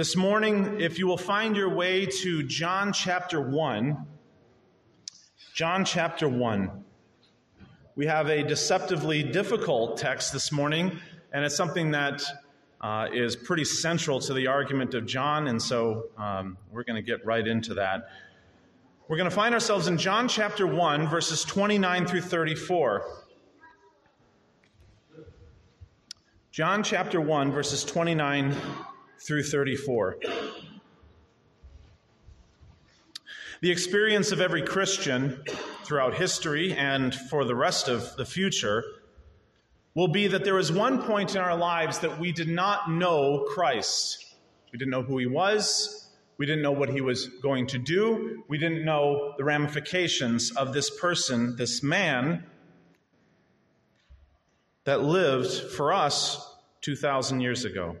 This morning, if you will find your way to John chapter 1, John chapter 1. We have a deceptively difficult text this morning, and it's something that uh, is pretty central to the argument of John, and so um, we're going to get right into that. We're going to find ourselves in John chapter 1, verses 29 through 34. John chapter 1, verses 29 through 34. The experience of every Christian throughout history and for the rest of the future will be that there was one point in our lives that we did not know Christ. We didn't know who he was. We didn't know what he was going to do. We didn't know the ramifications of this person, this man that lived for us 2,000 years ago.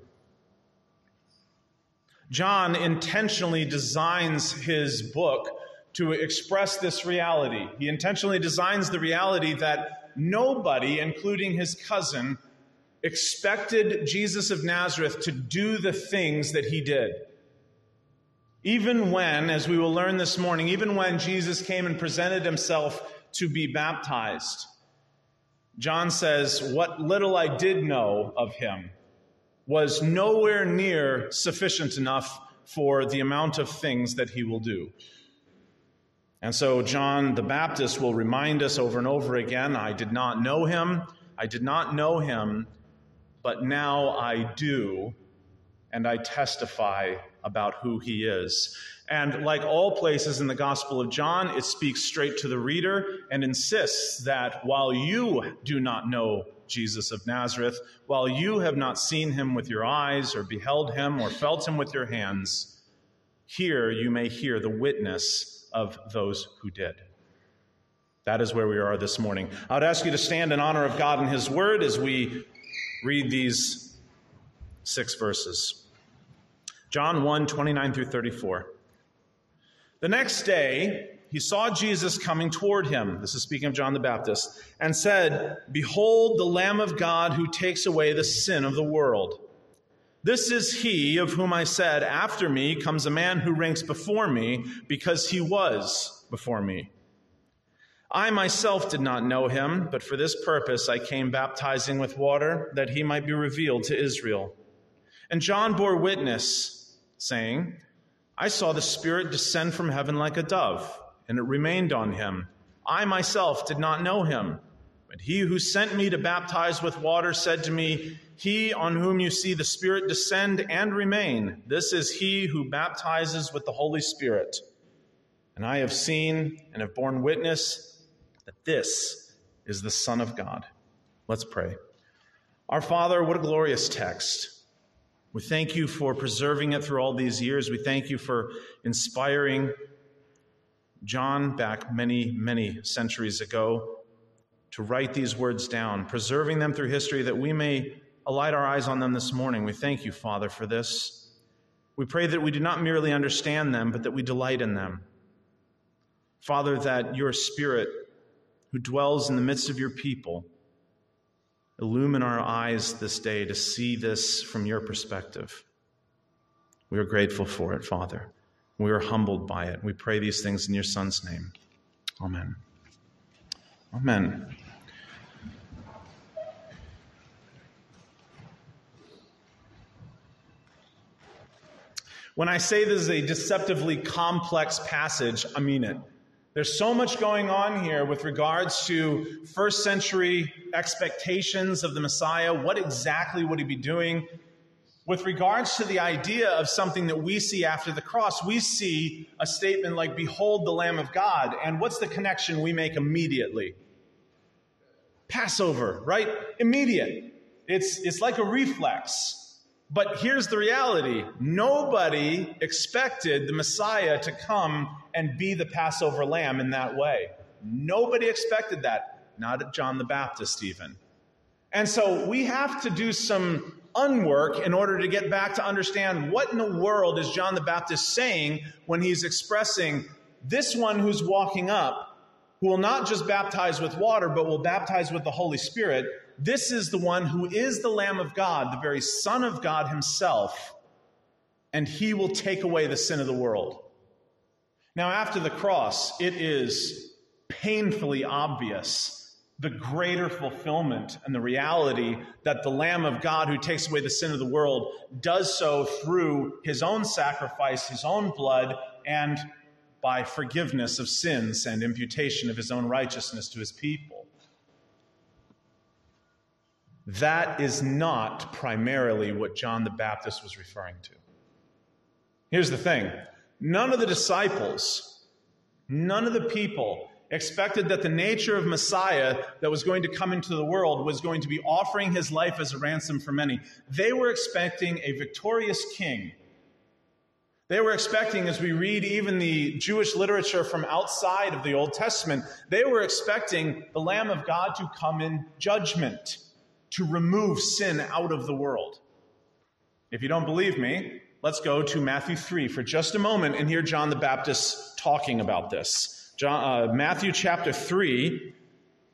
John intentionally designs his book to express this reality. He intentionally designs the reality that nobody, including his cousin, expected Jesus of Nazareth to do the things that he did. Even when, as we will learn this morning, even when Jesus came and presented himself to be baptized, John says, What little I did know of him was nowhere near sufficient enough for the amount of things that he will do. And so John the Baptist will remind us over and over again I did not know him, I did not know him, but now I do, and I testify about who he is. And like all places in the Gospel of John, it speaks straight to the reader and insists that while you do not know Jesus of Nazareth, while you have not seen him with your eyes, or beheld him, or felt him with your hands, here you may hear the witness of those who did. That is where we are this morning. I would ask you to stand in honor of God and his word as we read these six verses. John 1 29 through 34. The next day, he saw Jesus coming toward him. This is speaking of John the Baptist, and said, Behold, the Lamb of God who takes away the sin of the world. This is he of whom I said, After me comes a man who ranks before me, because he was before me. I myself did not know him, but for this purpose I came baptizing with water, that he might be revealed to Israel. And John bore witness, saying, I saw the Spirit descend from heaven like a dove and it remained on him. I myself did not know him, but he who sent me to baptize with water said to me, He on whom you see the Spirit descend and remain, this is he who baptizes with the Holy Spirit. And I have seen and have borne witness that this is the Son of God. Let's pray. Our Father, what a glorious text. We thank you for preserving it through all these years. We thank you for inspiring John, back many, many centuries ago, to write these words down, preserving them through history that we may alight our eyes on them this morning. We thank you, Father, for this. We pray that we do not merely understand them, but that we delight in them. Father, that your Spirit, who dwells in the midst of your people, illumine our eyes this day to see this from your perspective. We are grateful for it, Father. We are humbled by it. We pray these things in your Son's name. Amen. Amen. When I say this is a deceptively complex passage, I mean it. There's so much going on here with regards to first century expectations of the Messiah. What exactly would he be doing? With regards to the idea of something that we see after the cross, we see a statement like, Behold the Lamb of God. And what's the connection we make immediately? Passover, right? Immediate. It's, it's like a reflex. But here's the reality nobody expected the Messiah to come and be the Passover lamb in that way. Nobody expected that, not John the Baptist, even. And so we have to do some unwork in order to get back to understand what in the world is John the Baptist saying when he's expressing this one who's walking up, who will not just baptize with water, but will baptize with the Holy Spirit. This is the one who is the Lamb of God, the very Son of God himself, and he will take away the sin of the world. Now, after the cross, it is painfully obvious the greater fulfillment and the reality that the Lamb of God who takes away the sin of the world does so through his own sacrifice, his own blood, and by forgiveness of sins and imputation of his own righteousness to his people. That is not primarily what John the Baptist was referring to. Here's the thing none of the disciples, none of the people expected that the nature of Messiah that was going to come into the world was going to be offering his life as a ransom for many. They were expecting a victorious king. They were expecting, as we read even the Jewish literature from outside of the Old Testament, they were expecting the Lamb of God to come in judgment, to remove sin out of the world. If you don't believe me, let's go to Matthew 3 for just a moment and hear John the Baptist talking about this. John, uh, Matthew chapter 3,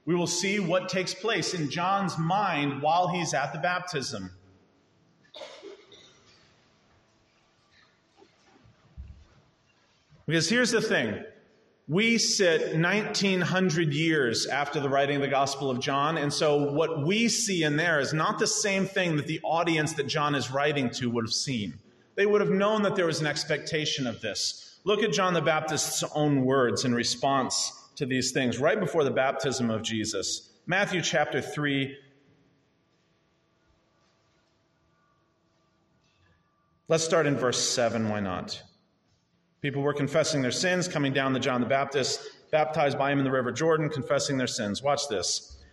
we will see what takes place in John's mind while he's at the baptism. Because here's the thing we sit 1900 years after the writing of the Gospel of John, and so what we see in there is not the same thing that the audience that John is writing to would have seen. They would have known that there was an expectation of this. Look at John the Baptist's own words in response to these things right before the baptism of Jesus. Matthew chapter 3. Let's start in verse 7. Why not? People were confessing their sins, coming down to John the Baptist, baptized by him in the river Jordan, confessing their sins. Watch this.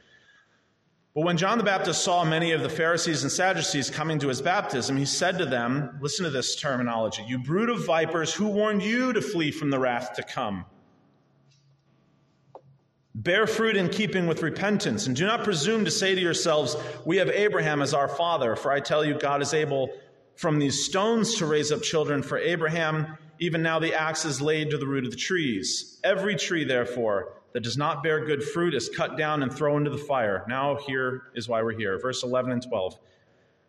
But when John the Baptist saw many of the Pharisees and Sadducees coming to his baptism, he said to them, Listen to this terminology, you brood of vipers, who warned you to flee from the wrath to come? Bear fruit in keeping with repentance, and do not presume to say to yourselves, We have Abraham as our father, for I tell you, God is able from these stones to raise up children for Abraham. Even now the axe is laid to the root of the trees. Every tree, therefore, that does not bear good fruit is cut down and thrown into the fire. Now, here is why we're here. Verse 11 and 12.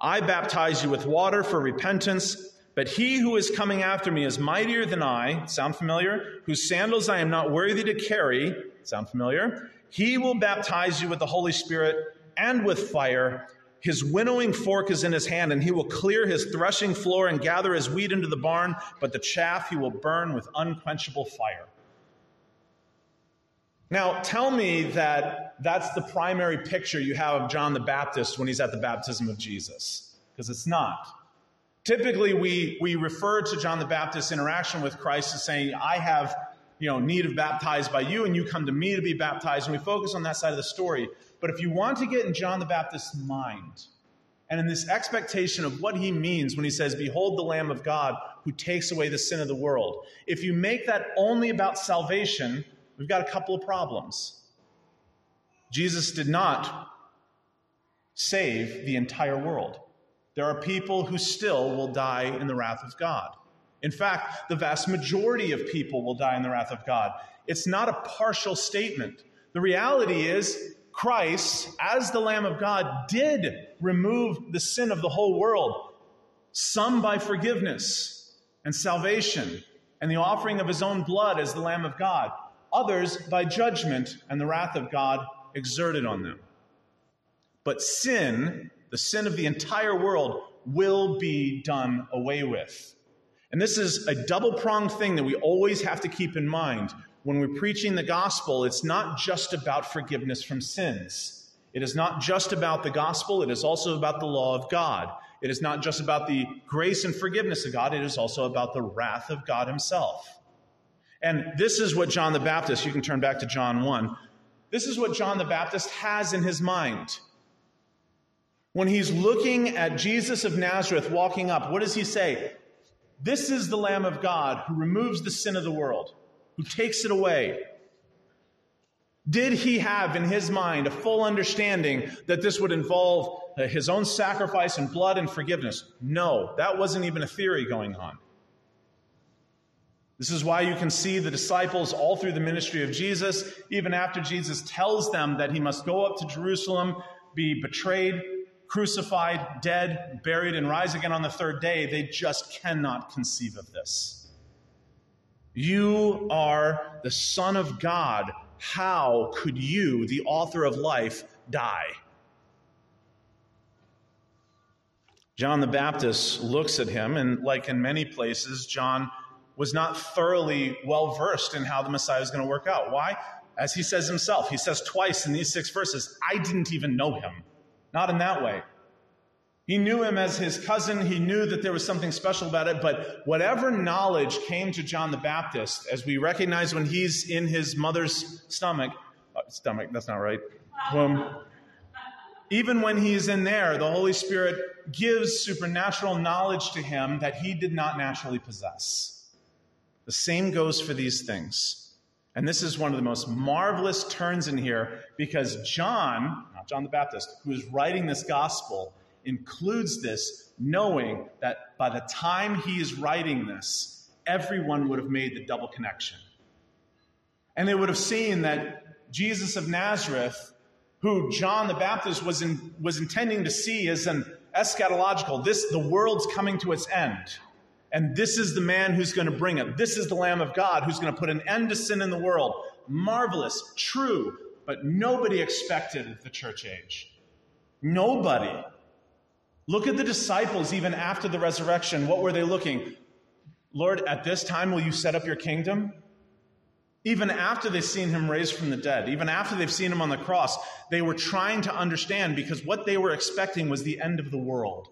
I baptize you with water for repentance, but he who is coming after me is mightier than I. Sound familiar? Whose sandals I am not worthy to carry. Sound familiar? He will baptize you with the Holy Spirit and with fire. His winnowing fork is in his hand, and he will clear his threshing floor and gather his wheat into the barn, but the chaff he will burn with unquenchable fire. Now, tell me that that's the primary picture you have of John the Baptist when he's at the baptism of Jesus, because it's not. Typically, we, we refer to John the Baptist's interaction with Christ as saying, I have you know, need of baptized by you, and you come to me to be baptized, and we focus on that side of the story. But if you want to get in John the Baptist's mind, and in this expectation of what he means when he says, Behold the Lamb of God who takes away the sin of the world, if you make that only about salvation, we've got a couple of problems. Jesus did not save the entire world. There are people who still will die in the wrath of God. In fact, the vast majority of people will die in the wrath of God. It's not a partial statement. The reality is, Christ, as the Lamb of God, did remove the sin of the whole world, some by forgiveness and salvation and the offering of his own blood as the Lamb of God, others by judgment and the wrath of God exerted on them. But sin, the sin of the entire world, will be done away with. And this is a double pronged thing that we always have to keep in mind. When we're preaching the gospel, it's not just about forgiveness from sins. It is not just about the gospel, it is also about the law of God. It is not just about the grace and forgiveness of God, it is also about the wrath of God Himself. And this is what John the Baptist, you can turn back to John 1, this is what John the Baptist has in his mind. When he's looking at Jesus of Nazareth walking up, what does he say? This is the Lamb of God who removes the sin of the world, who takes it away. Did he have in his mind a full understanding that this would involve his own sacrifice and blood and forgiveness? No, that wasn't even a theory going on. This is why you can see the disciples all through the ministry of Jesus, even after Jesus tells them that he must go up to Jerusalem, be betrayed, crucified, dead, buried, and rise again on the third day, they just cannot conceive of this. You are the Son of God. How could you, the author of life, die? John the Baptist looks at him, and like in many places, John was not thoroughly well versed in how the Messiah was going to work out. Why? As he says himself, he says twice in these six verses, I didn't even know him. Not in that way. He knew him as his cousin. He knew that there was something special about it. But whatever knowledge came to John the Baptist, as we recognize when he's in his mother's stomach, uh, stomach, that's not right, womb, even when he's in there, the Holy Spirit gives supernatural knowledge to him that he did not naturally possess. The same goes for these things. And this is one of the most marvelous turns in here because John, not John the Baptist, who is writing this gospel, includes this knowing that by the time he is writing this, everyone would have made the double connection. And they would have seen that Jesus of Nazareth, who John the Baptist was, in, was intending to see as an eschatological, this, the world's coming to its end. And this is the man who's going to bring it. This is the Lamb of God who's going to put an end to sin in the world. Marvelous, true, but nobody expected the church age. Nobody. Look at the disciples even after the resurrection. What were they looking? Lord, at this time will you set up your kingdom? Even after they've seen him raised from the dead, even after they've seen him on the cross, they were trying to understand because what they were expecting was the end of the world.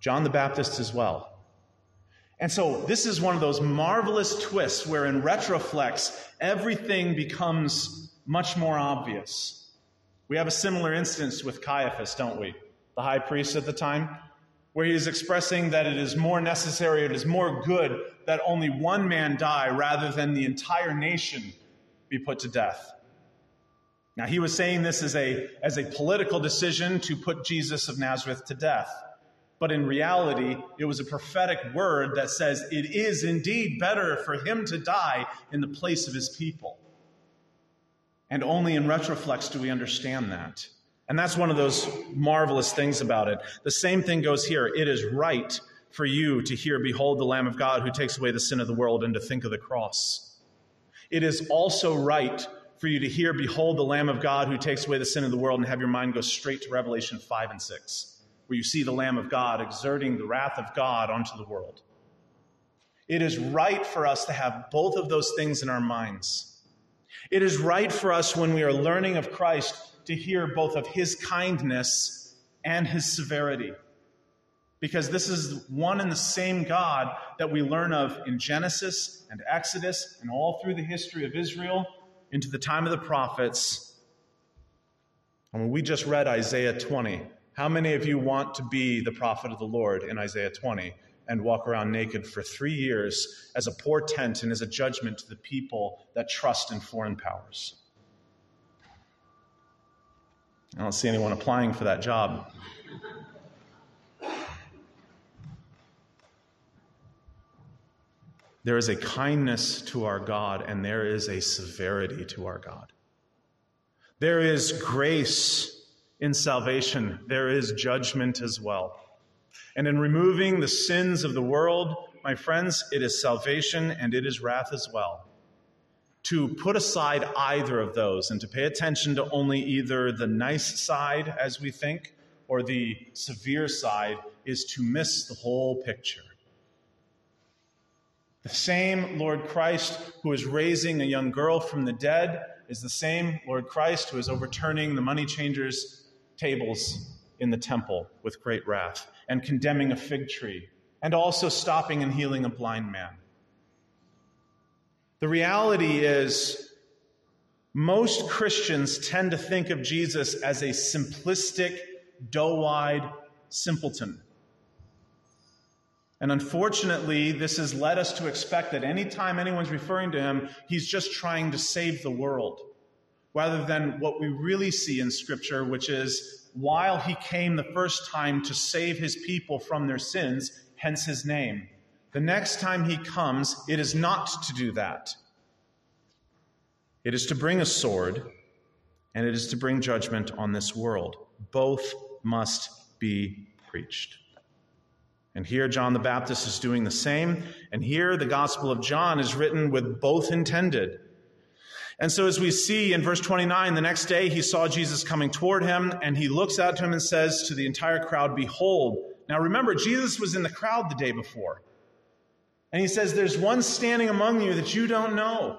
John the Baptist as well. And so this is one of those marvelous twists where in retroflex, everything becomes much more obvious. We have a similar instance with Caiaphas, don't we? The high priest at the time, where he is expressing that it is more necessary, it is more good that only one man die rather than the entire nation be put to death. Now, he was saying this as a, as a political decision to put Jesus of Nazareth to death. But in reality, it was a prophetic word that says it is indeed better for him to die in the place of his people. And only in retroflex do we understand that. And that's one of those marvelous things about it. The same thing goes here. It is right for you to hear, Behold, the Lamb of God who takes away the sin of the world, and to think of the cross. It is also right for you to hear, Behold, the Lamb of God who takes away the sin of the world, and have your mind go straight to Revelation 5 and 6 where you see the Lamb of God exerting the wrath of God onto the world. It is right for us to have both of those things in our minds. It is right for us when we are learning of Christ to hear both of his kindness and his severity. Because this is one and the same God that we learn of in Genesis and Exodus and all through the history of Israel into the time of the prophets. And when we just read Isaiah 20. How many of you want to be the prophet of the Lord in Isaiah 20 and walk around naked for three years as a portent and as a judgment to the people that trust in foreign powers? I don't see anyone applying for that job. There is a kindness to our God, and there is a severity to our God. There is grace in salvation, there is judgment as well. And in removing the sins of the world, my friends, it is salvation and it is wrath as well. To put aside either of those and to pay attention to only either the nice side, as we think, or the severe side is to miss the whole picture. The same Lord Christ who is raising a young girl from the dead is the same Lord Christ who is overturning the money changers' tables in the temple with great wrath, and condemning a fig tree, and also stopping and healing a blind man. The reality is, most Christians tend to think of Jesus as a simplistic, doe eyed simpleton. And unfortunately, this has led us to expect that anytime anyone's referring to him, he's just trying to save the world rather than what we really see in Scripture, which is while he came the first time to save his people from their sins, hence his name. The next time he comes, it is not to do that. It is to bring a sword, and it is to bring judgment on this world, both must be preached. And here John the Baptist is doing the same. And here the Gospel of John is written with both intended. And so, as we see in verse 29, the next day he saw Jesus coming toward him, and he looks out to him and says to the entire crowd, Behold. Now remember, Jesus was in the crowd the day before. And he says, There's one standing among you that you don't know.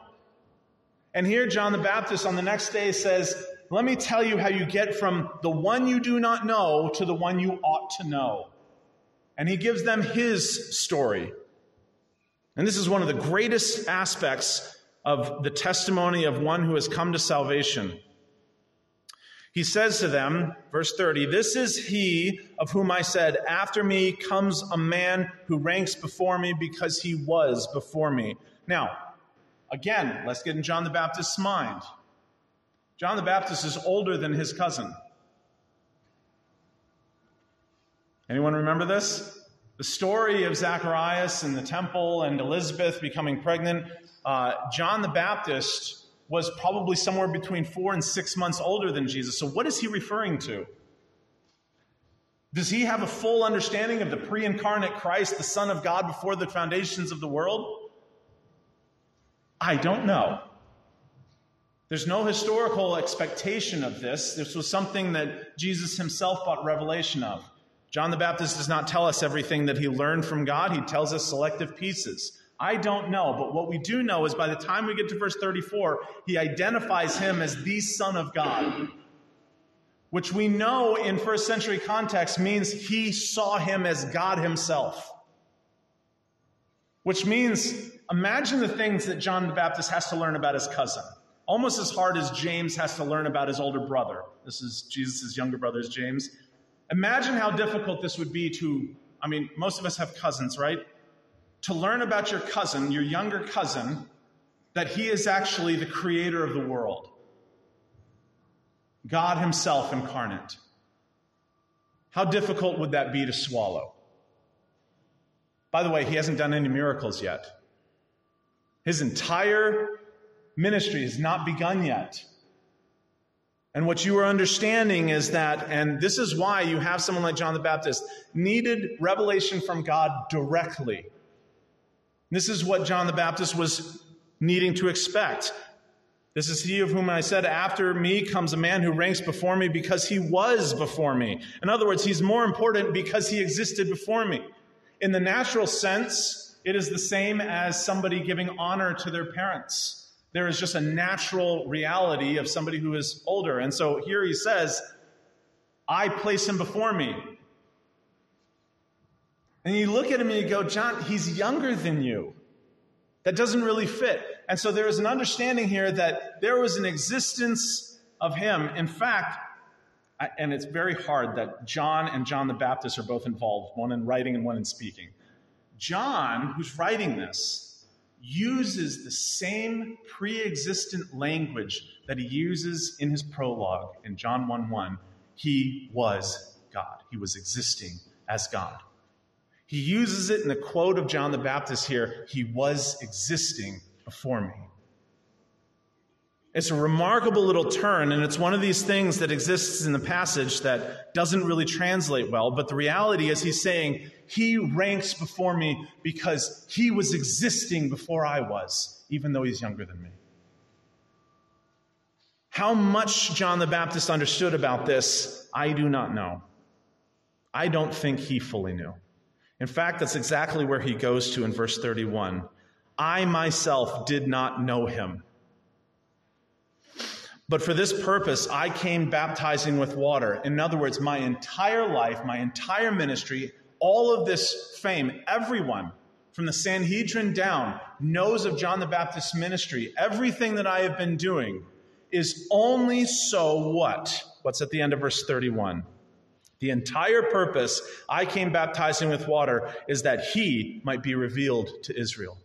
And here, John the Baptist on the next day says, Let me tell you how you get from the one you do not know to the one you ought to know. And he gives them his story. And this is one of the greatest aspects of the testimony of one who has come to salvation. He says to them, verse 30, This is he of whom I said, After me comes a man who ranks before me because he was before me. Now, again, let's get in John the Baptist's mind. John the Baptist is older than his cousin. Anyone remember this? The story of Zacharias and the temple and Elizabeth becoming pregnant uh, John the Baptist was probably somewhere between four and six months older than Jesus. So, what is he referring to? Does he have a full understanding of the pre incarnate Christ, the Son of God, before the foundations of the world? I don't know. There's no historical expectation of this. This was something that Jesus himself brought revelation of. John the Baptist does not tell us everything that he learned from God, he tells us selective pieces. I don't know, but what we do know is by the time we get to verse 34, he identifies him as the Son of God, which we know in first century context means he saw him as God himself. Which means, imagine the things that John the Baptist has to learn about his cousin. Almost as hard as James has to learn about his older brother. This is Jesus' younger brother, James. Imagine how difficult this would be to, I mean, most of us have cousins, right? to learn about your cousin, your younger cousin, that he is actually the creator of the world. God Himself incarnate. How difficult would that be to swallow? By the way, He hasn't done any miracles yet. His entire ministry has not begun yet. And what you are understanding is that, and this is why you have someone like John the Baptist, needed revelation from God directly. This is what John the Baptist was needing to expect. This is he of whom I said, After me comes a man who ranks before me because he was before me. In other words, he's more important because he existed before me. In the natural sense, it is the same as somebody giving honor to their parents. There is just a natural reality of somebody who is older. And so here he says, I place him before me. And you look at him and you go, John, he's younger than you. That doesn't really fit. And so there is an understanding here that there was an existence of him. In fact, and it's very hard that John and John the Baptist are both involved, one in writing and one in speaking. John, who's writing this, uses the same pre existent language that he uses in his prologue in John 1 1. He was God, he was existing as God. He uses it in the quote of John the Baptist here He was existing before me. It's a remarkable little turn, and it's one of these things that exists in the passage that doesn't really translate well. But the reality is, he's saying, He ranks before me because He was existing before I was, even though He's younger than me. How much John the Baptist understood about this, I do not know. I don't think he fully knew. In fact, that's exactly where he goes to in verse 31. I myself did not know him. But for this purpose, I came baptizing with water. In other words, my entire life, my entire ministry, all of this fame, everyone from the Sanhedrin down knows of John the Baptist's ministry. Everything that I have been doing is only so what? What's at the end of verse 31? The entire purpose I came baptizing with water is that he might be revealed to Israel.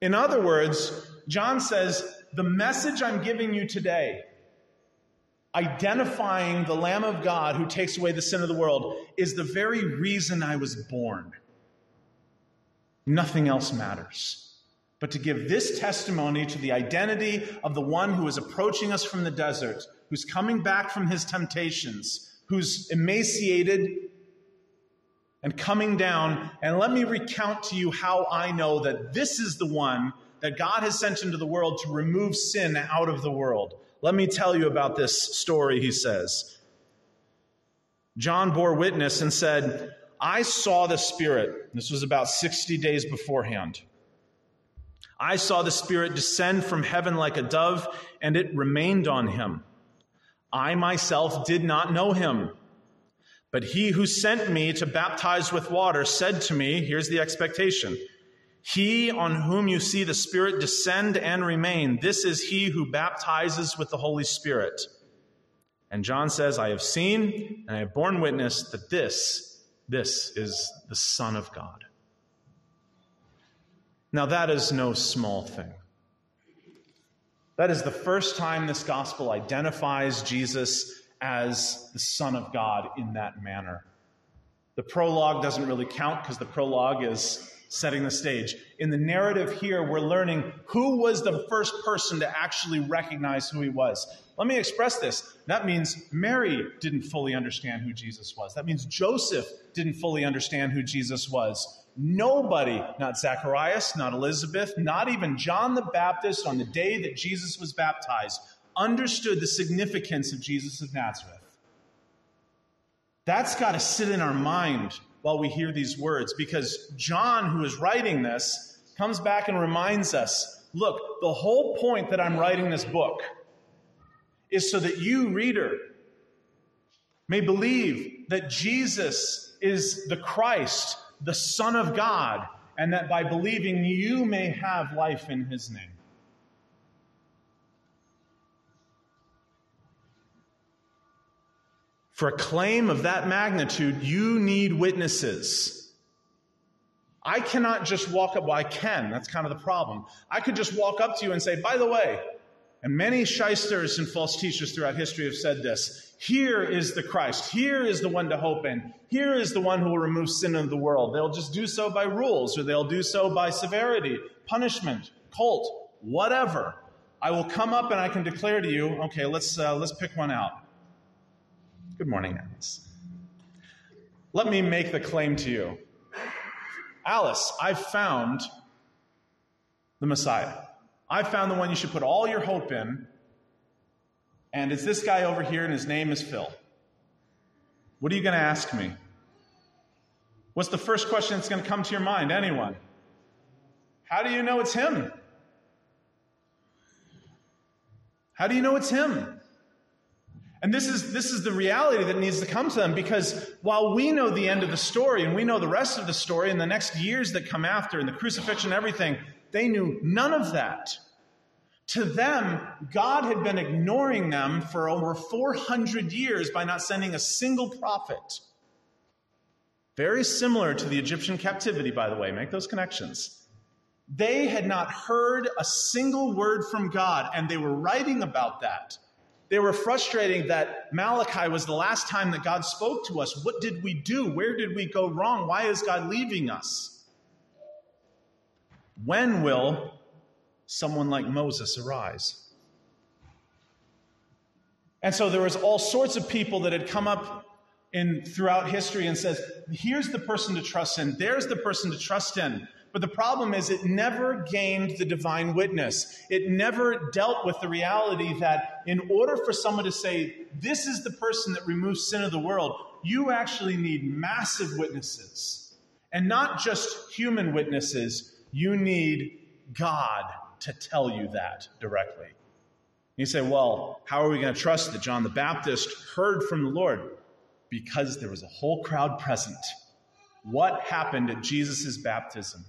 In other words, John says, the message I'm giving you today, identifying the Lamb of God who takes away the sin of the world, is the very reason I was born. Nothing else matters. But to give this testimony to the identity of the one who is approaching us from the desert who's coming back from his temptations, who's emaciated and coming down. And let me recount to you how I know that this is the one that God has sent into the world to remove sin out of the world. Let me tell you about this story, he says. John bore witness and said, I saw the Spirit. This was about 60 days beforehand. I saw the Spirit descend from heaven like a dove, and it remained on him. I myself did not know him. But he who sent me to baptize with water said to me, Here's the expectation. He on whom you see the Spirit descend and remain, this is he who baptizes with the Holy Spirit. And John says, I have seen and I have borne witness that this, this is the Son of God. Now, that is no small thing. That is the first time this gospel identifies Jesus as the Son of God in that manner. The prologue doesn't really count because the prologue is setting the stage. In the narrative here, we're learning who was the first person to actually recognize who he was. Let me express this. That means Mary didn't fully understand who Jesus was. That means Joseph didn't fully understand who Jesus was. Nobody, not Zacharias, not Elizabeth, not even John the Baptist on the day that Jesus was baptized, understood the significance of Jesus of Nazareth. That's got to sit in our mind while we hear these words because John, who is writing this, comes back and reminds us look, the whole point that I'm writing this book is so that you, reader, may believe that Jesus is the Christ, the Son of God, and that by believing you may have life in his name. For a claim of that magnitude, you need witnesses. I cannot just walk up, well, I can, that's kind of the problem. I could just walk up to you and say, by the way, and many shysters and false teachers throughout history have said this here is the Christ. Here is the one to hope in. Here is the one who will remove sin of the world. They'll just do so by rules, or they'll do so by severity, punishment, cult, whatever. I will come up and I can declare to you, okay, let's, uh, let's pick one out. Good morning, Alice. Let me make the claim to you. Alice, I've found the Messiah. I found the one you should put all your hope in. And it's this guy over here, and his name is Phil. What are you going to ask me? What's the first question that's going to come to your mind? Anyone? How do you know it's him? How do you know it's him? And this is, this is the reality that needs to come to them because while we know the end of the story and we know the rest of the story and the next years that come after and the crucifixion and everything, they knew none of that. To them, God had been ignoring them for over 400 years by not sending a single prophet. Very similar to the Egyptian captivity, by the way. Make those connections. They had not heard a single word from God, and they were writing about that. They were frustrating that Malachi was the last time that God spoke to us. What did we do? Where did we go wrong? Why is God leaving us? When will someone like Moses arise? And so there was all sorts of people that had come up in throughout history and says, here's the person to trust in, there's the person to trust in. But the problem is, it never gained the divine witness. It never dealt with the reality that in order for someone to say, This is the person that removes sin of the world, you actually need massive witnesses. And not just human witnesses, you need God to tell you that directly. You say, Well, how are we going to trust that John the Baptist heard from the Lord? Because there was a whole crowd present. What happened at Jesus' baptism?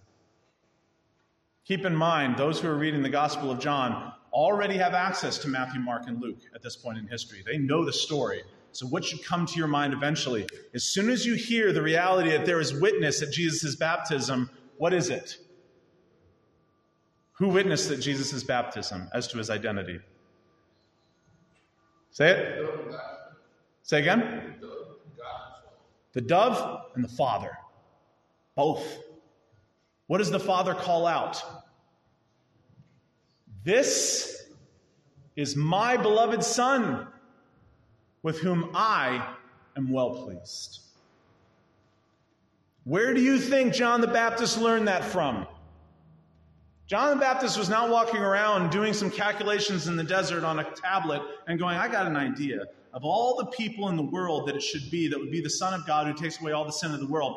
Keep in mind, those who are reading the Gospel of John already have access to Matthew, Mark, and Luke at this point in history. They know the story. So, what should come to your mind eventually? As soon as you hear the reality that there is witness at Jesus' baptism, what is it? Who witnessed at Jesus' baptism as to his identity? Say it. Say again. The dove and the Father. Both. What does the Father call out? This is my beloved Son, with whom I am well pleased. Where do you think John the Baptist learned that from? John the Baptist was not walking around doing some calculations in the desert on a tablet and going, I got an idea of all the people in the world that it should be that would be the Son of God who takes away all the sin of the world.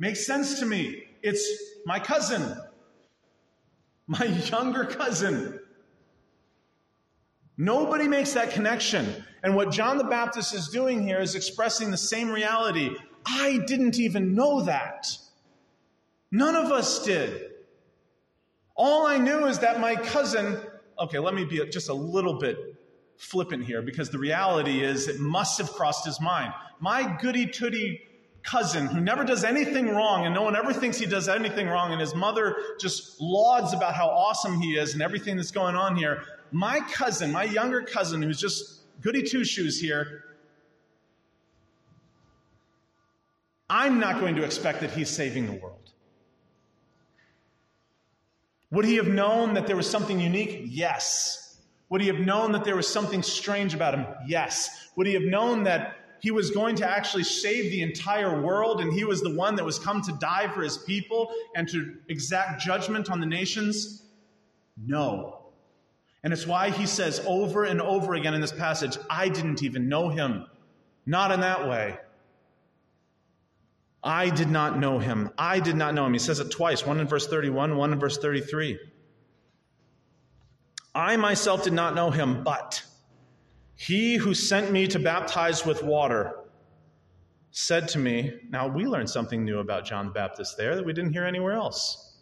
Makes sense to me. It's my cousin, my younger cousin. Nobody makes that connection. And what John the Baptist is doing here is expressing the same reality. I didn't even know that. None of us did. All I knew is that my cousin, okay, let me be just a little bit flippant here because the reality is it must have crossed his mind. My goody tooty cousin who never does anything wrong and no one ever thinks he does anything wrong and his mother just lauds about how awesome he is and everything that's going on here. My cousin, my younger cousin who's just goody two shoes here, I'm not going to expect that he's saving the world. Would he have known that there was something unique? Yes. Would he have known that there was something strange about him? Yes. Would he have known that he was going to actually save the entire world and he was the one that was come to die for his people and to exact judgment on the nations? No. And it's why he says over and over again in this passage, I didn't even know him. Not in that way. I did not know him. I did not know him. He says it twice, one in verse 31, one in verse 33. I myself did not know him, but he who sent me to baptize with water said to me, Now we learned something new about John the Baptist there that we didn't hear anywhere else.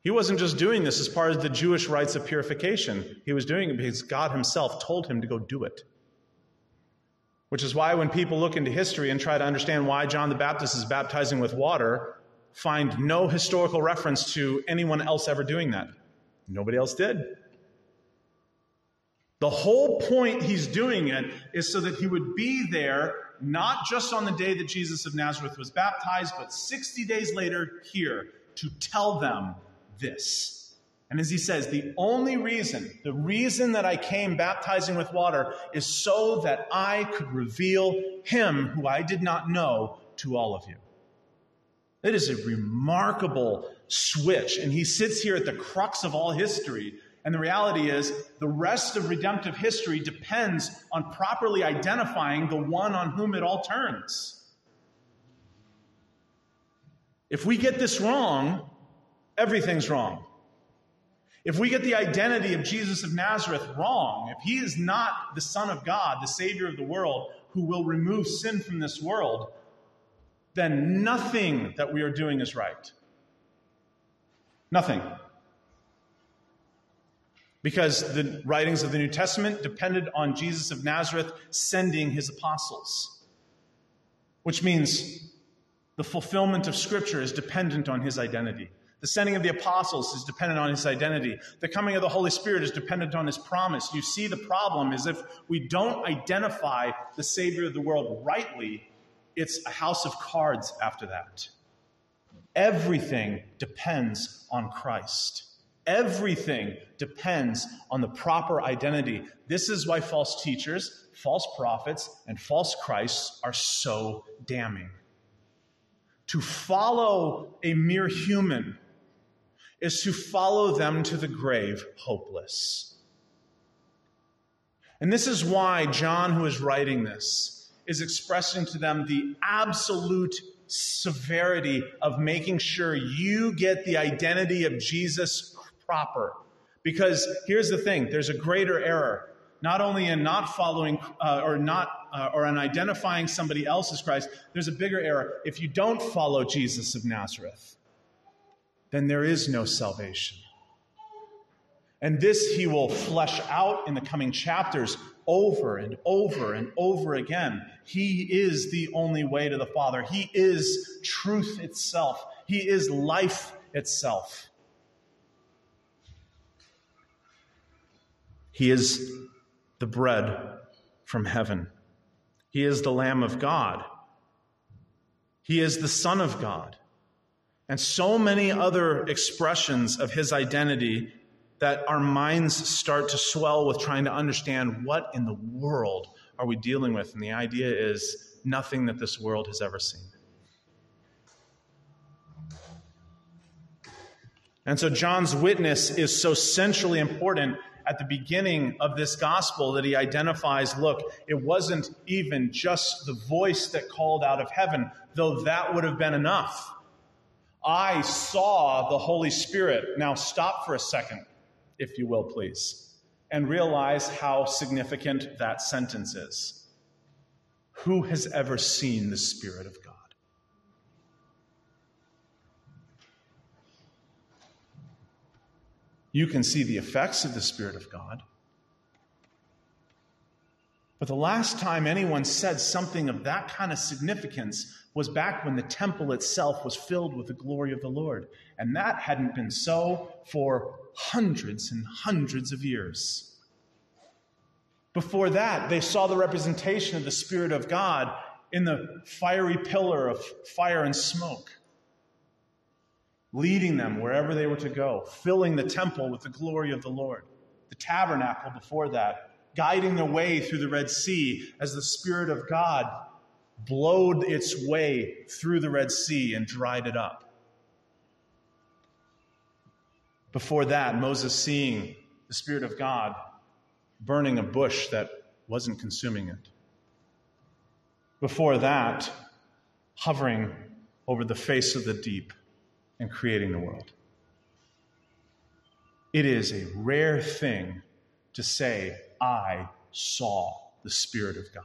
He wasn't just doing this as part of the Jewish rites of purification, he was doing it because God himself told him to go do it. Which is why when people look into history and try to understand why John the Baptist is baptizing with water, find no historical reference to anyone else ever doing that. Nobody else did. The whole point he's doing it is so that he would be there not just on the day that Jesus of Nazareth was baptized, but 60 days later here to tell them this. And as he says, the only reason, the reason that I came baptizing with water is so that I could reveal him who I did not know to all of you. It is a remarkable switch. And he sits here at the crux of all history. And the reality is, the rest of redemptive history depends on properly identifying the one on whom it all turns. If we get this wrong, everything's wrong. If we get the identity of Jesus of Nazareth wrong, if he is not the Son of God, the Savior of the world, who will remove sin from this world, then nothing that we are doing is right. Nothing. Because the writings of the New Testament depended on Jesus of Nazareth sending his apostles, which means the fulfillment of Scripture is dependent on his identity. The sending of the apostles is dependent on his identity. The coming of the Holy Spirit is dependent on his promise. You see, the problem is if we don't identify the Savior of the world rightly, it's a house of cards after that. Everything depends on Christ. Everything depends on the proper identity. This is why false teachers, false prophets, and false Christs are so damning. To follow a mere human is to follow them to the grave hopeless. And this is why John, who is writing this, is expressing to them the absolute severity of making sure you get the identity of Jesus proper. Because here's the thing there's a greater error, not only in not following uh, or not uh, or in identifying somebody else as Christ, there's a bigger error. If you don't follow Jesus of Nazareth, then there is no salvation. And this he will flesh out in the coming chapters over and over and over again. He is the only way to the Father. He is truth itself. He is life itself. He is the bread from heaven. He is the Lamb of God. He is the Son of God and so many other expressions of his identity that our minds start to swell with trying to understand what in the world are we dealing with? And the idea is nothing that this world has ever seen. And so John's witness is so centrally important at the beginning of this gospel that he identifies look, it wasn't even just the voice that called out of heaven, though that would have been enough. I saw the Holy Spirit. Now stop for a second, if you will, please, and realize how significant that sentence is. Who has ever seen the Spirit of God? You can see the effects of the Spirit of God. But the last time anyone said something of that kind of significance was back when the temple itself was filled with the glory of the Lord. And that hadn't been so for hundreds and hundreds of years. Before that, they saw the representation of the Spirit of God in the fiery pillar of fire and smoke leading them wherever they were to go, filling the temple with the glory of the Lord. The tabernacle before that, guiding the way through the Red Sea as the Spirit of God blowed its way through the Red Sea and dried it up. Before that, Moses seeing the Spirit of God burning a bush that wasn't consuming it. Before that, hovering over the face of the deep and creating the world. It is a rare thing to say, I saw the Spirit of God.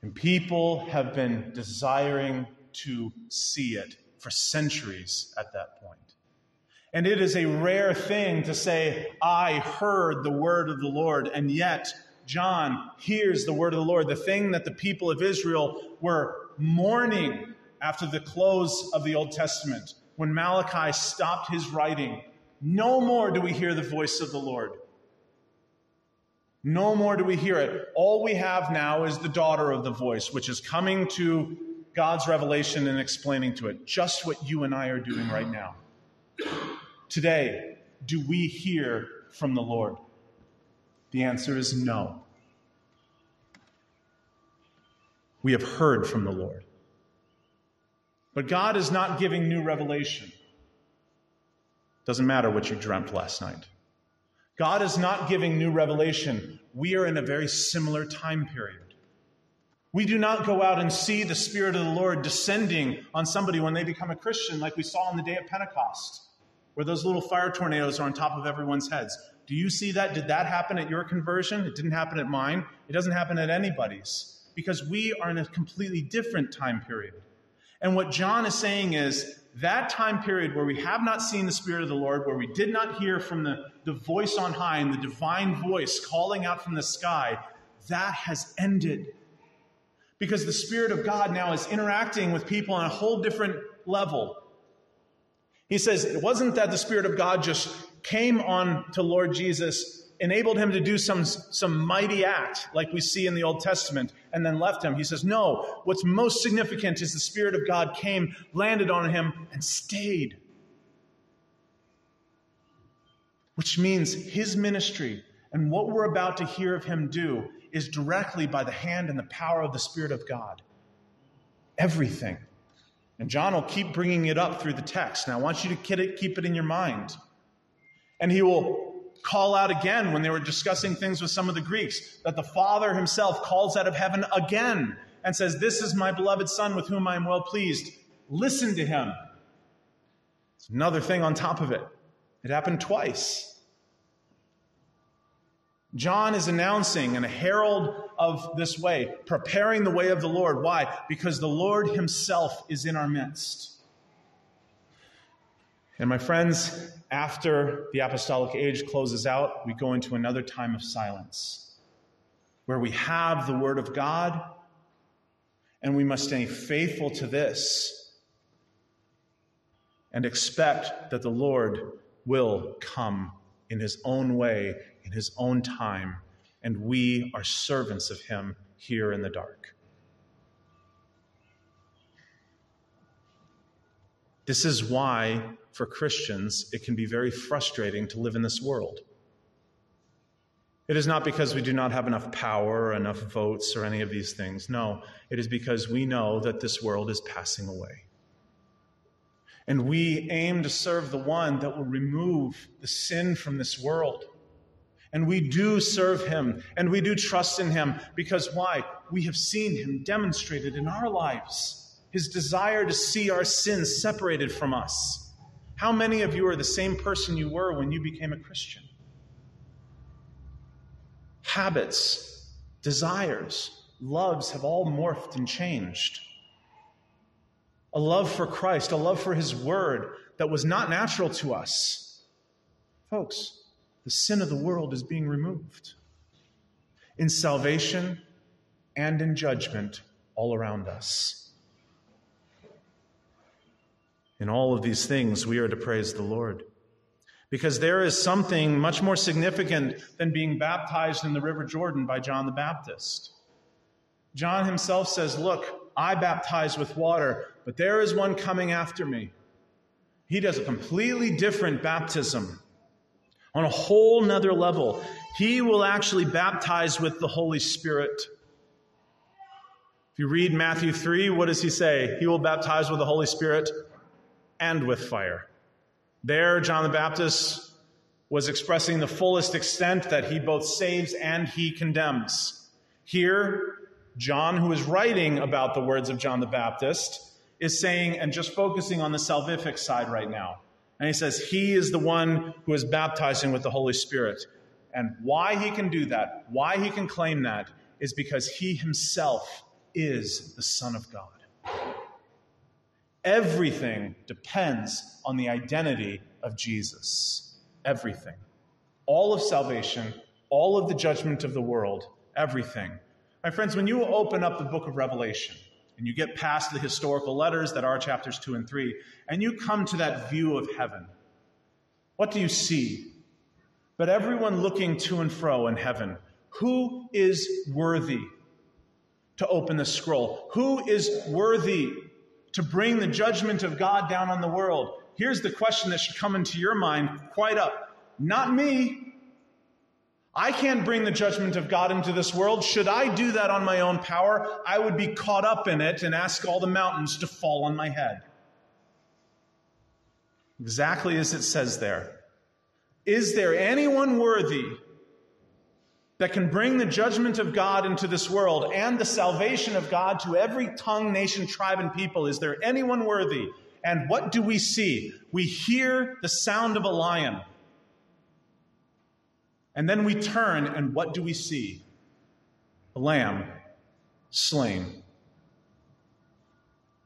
And people have been desiring to see it for centuries at that point. And it is a rare thing to say, I heard the word of the Lord, and yet John hears the word of the Lord, the thing that the people of Israel were mourning after the close of the Old Testament, when Malachi stopped his writing, no more do we hear the voice of the Lord. No more do we hear it. All we have now is the daughter of the voice, which is coming to God's revelation and explaining to it just what you and I are doing right now. Today, do we hear from the Lord? The answer is no. We have heard from the Lord. But God is not giving new revelation. Doesn't matter what you dreamt last night. God is not giving new revelation. We are in a very similar time period. We do not go out and see the Spirit of the Lord descending on somebody when they become a Christian, like we saw on the day of Pentecost, where those little fire tornadoes are on top of everyone's heads. Do you see that? Did that happen at your conversion? It didn't happen at mine. It doesn't happen at anybody's because we are in a completely different time period. And what John is saying is that time period where we have not seen the Spirit of the Lord, where we did not hear from the, the voice on high and the divine voice calling out from the sky, that has ended. Because the Spirit of God now is interacting with people on a whole different level. He says it wasn't that the Spirit of God just came on to Lord Jesus enabled him to do some, some mighty act like we see in the Old Testament and then left him. He says, No, what's most significant is the Spirit of God came, landed on him, and stayed. Which means his ministry and what we're about to hear of him do is directly by the hand and the power of the Spirit of God. Everything. And John will keep bringing it up through the text. Now, I want you to keep it in your mind. And he will call out again when they were discussing things with some of the Greeks that the Father himself calls out of heaven again and says, This is my beloved Son with whom I am well pleased. Listen to him. It's another thing on top of it. It happened twice. John is announcing and a herald of this way, preparing the way of the Lord. Why? Because the Lord himself is in our midst. And my friends, after the apostolic age closes out, we go into another time of silence where we have the Word of God and we must stay faithful to this and expect that the Lord will come in His own way, in His own time, and we are servants of Him here in the dark. This is why for Christians, it can be very frustrating to live in this world. It is not because we do not have enough power or enough votes or any of these things. No, it is because we know that this world is passing away. And we aim to serve the one that will remove the sin from this world. And we do serve him and we do trust in him because why? We have seen him demonstrated in our lives his desire to see our sins separated from us. How many of you are the same person you were when you became a Christian? Habits, desires, loves have all morphed and changed. A love for Christ, a love for His Word that was not natural to us. Folks, the sin of the world is being removed in salvation and in judgment all around us. In all of these things, we are to praise the Lord. Because there is something much more significant than being baptized in the River Jordan by John the Baptist. John himself says, Look, I baptize with water, but there is one coming after me. He does a completely different baptism on a whole nother level. He will actually baptize with the Holy Spirit. If you read Matthew 3, what does he say? He will baptize with the Holy Spirit and with fire. There, John the Baptist was expressing the fullest extent that he both saves and he condemns. Here, John, who is writing about the words of John the Baptist, is saying, and just focusing on the salvific side right now. And he says, He is the one who is baptizing with the Holy Spirit. And why he can do that, why he can claim that, is because he himself is the Son of God. Everything depends on the identity of Jesus. Everything. All of salvation, all of the judgment of the world, everything. My friends, when you open up the book of Revelation and you get past the historical letters that are chapters 2 and 3, and you come to that view of heaven, what do you see? But everyone looking to and fro in heaven, who is worthy to open the scroll? Who is worthy to bring the judgment of God down on the world. Here's the question that should come into your mind quite up. Not me. I can't bring the judgment of God into this world. Should I do that on my own power, I would be caught up in it and ask all the mountains to fall on my head. Exactly as it says there. Is there anyone worthy that can bring the judgment of God into this world and the salvation of God to every tongue, nation, tribe, and people. Is there anyone worthy? And what do we see? We hear the sound of a lion. And then we turn, and what do we see? A lamb slain.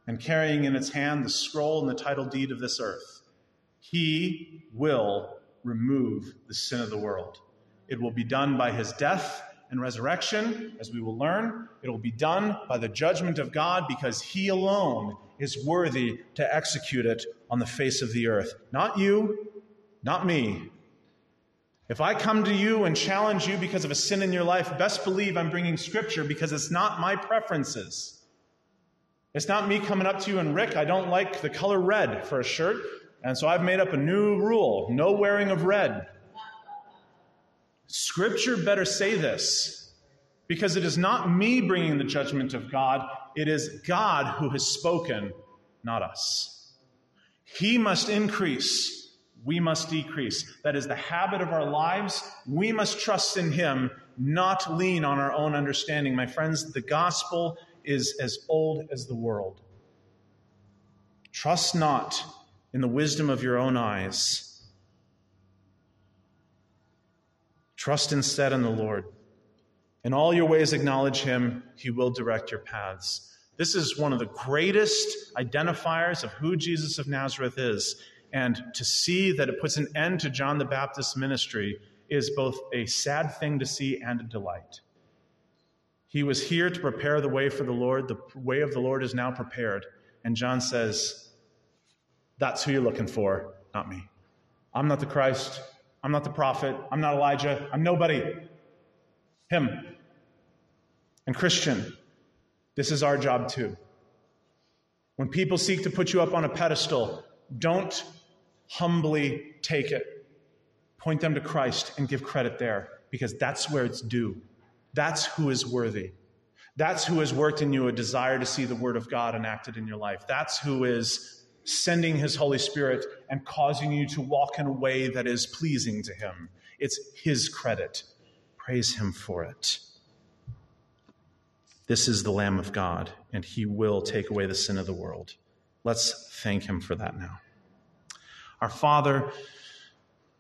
And carrying in its hand the scroll and the title deed of this earth. He will remove the sin of the world. It will be done by his death and resurrection, as we will learn. It will be done by the judgment of God because he alone is worthy to execute it on the face of the earth. Not you, not me. If I come to you and challenge you because of a sin in your life, best believe I'm bringing scripture because it's not my preferences. It's not me coming up to you and Rick, I don't like the color red for a shirt, and so I've made up a new rule no wearing of red. Scripture better say this because it is not me bringing the judgment of God, it is God who has spoken, not us. He must increase, we must decrease. That is the habit of our lives. We must trust in Him, not lean on our own understanding. My friends, the gospel is as old as the world. Trust not in the wisdom of your own eyes Trust instead in the Lord. In all your ways, acknowledge Him. He will direct your paths. This is one of the greatest identifiers of who Jesus of Nazareth is. And to see that it puts an end to John the Baptist's ministry is both a sad thing to see and a delight. He was here to prepare the way for the Lord. The way of the Lord is now prepared. And John says, That's who you're looking for, not me. I'm not the Christ. I'm not the prophet. I'm not Elijah. I'm nobody. Him. And Christian, this is our job too. When people seek to put you up on a pedestal, don't humbly take it. Point them to Christ and give credit there. because that's where it's due. That's who is worthy. That's who has worked in you a desire to see the Word of God enacted in your life. That's who is sending His Holy Spirit and causing you to walk in a way that is pleasing to Him. It's His credit. Praise Him for it. This is the Lamb of God, and He will take away the sin of the world. Let's thank Him for that now. Our Father,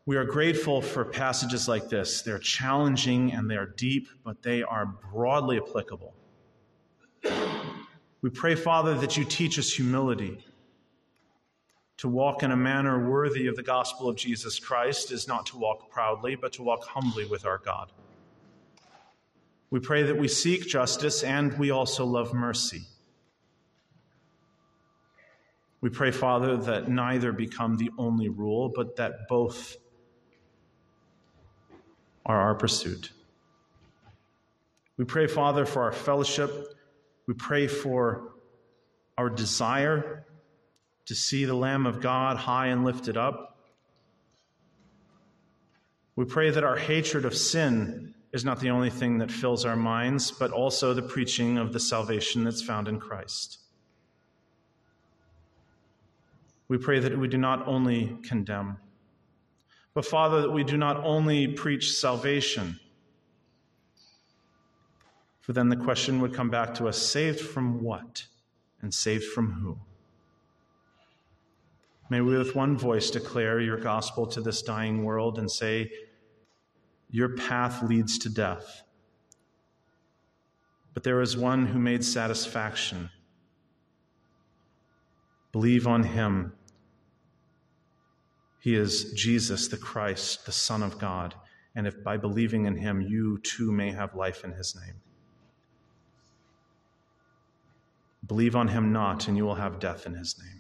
we are grateful for passages like this. They're challenging and they're deep, but they are broadly applicable. We pray, Father, that you teach us humility. To walk in a manner worthy of the gospel of Jesus Christ is not to walk proudly, but to walk humbly with our God. We pray that we seek justice and we also love mercy. We pray, Father, that neither become the only rule, but that both are our pursuit. We pray, Father, for our fellowship. We pray for our desire to see the Lamb of God high and lifted up. We pray that our hatred of sin is not the only thing that fills our minds, but also the preaching of the salvation that's found in Christ. We pray that we do not only condemn, but Father, that we do not only preach salvation. For then the question would come back to us saved from what? And saved from who? May we with one voice declare your gospel to this dying world and say, Your path leads to death. But there is one who made satisfaction. Believe on him he is Jesus the Christ, the Son of God. And if by believing in him you too may have life in his name. Believe on him not, and you will have death in his name.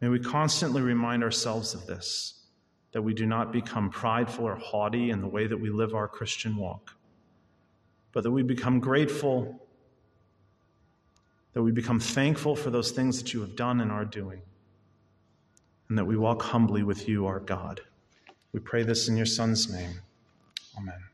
May we constantly remind ourselves of this, that we do not become prideful or haughty in the way that we live our Christian walk, but that we become grateful that we become thankful for those things that you have done and are doing, and that we walk humbly with you, our God. We pray this in your Son's name. Amen.